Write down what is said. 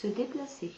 se déplacer.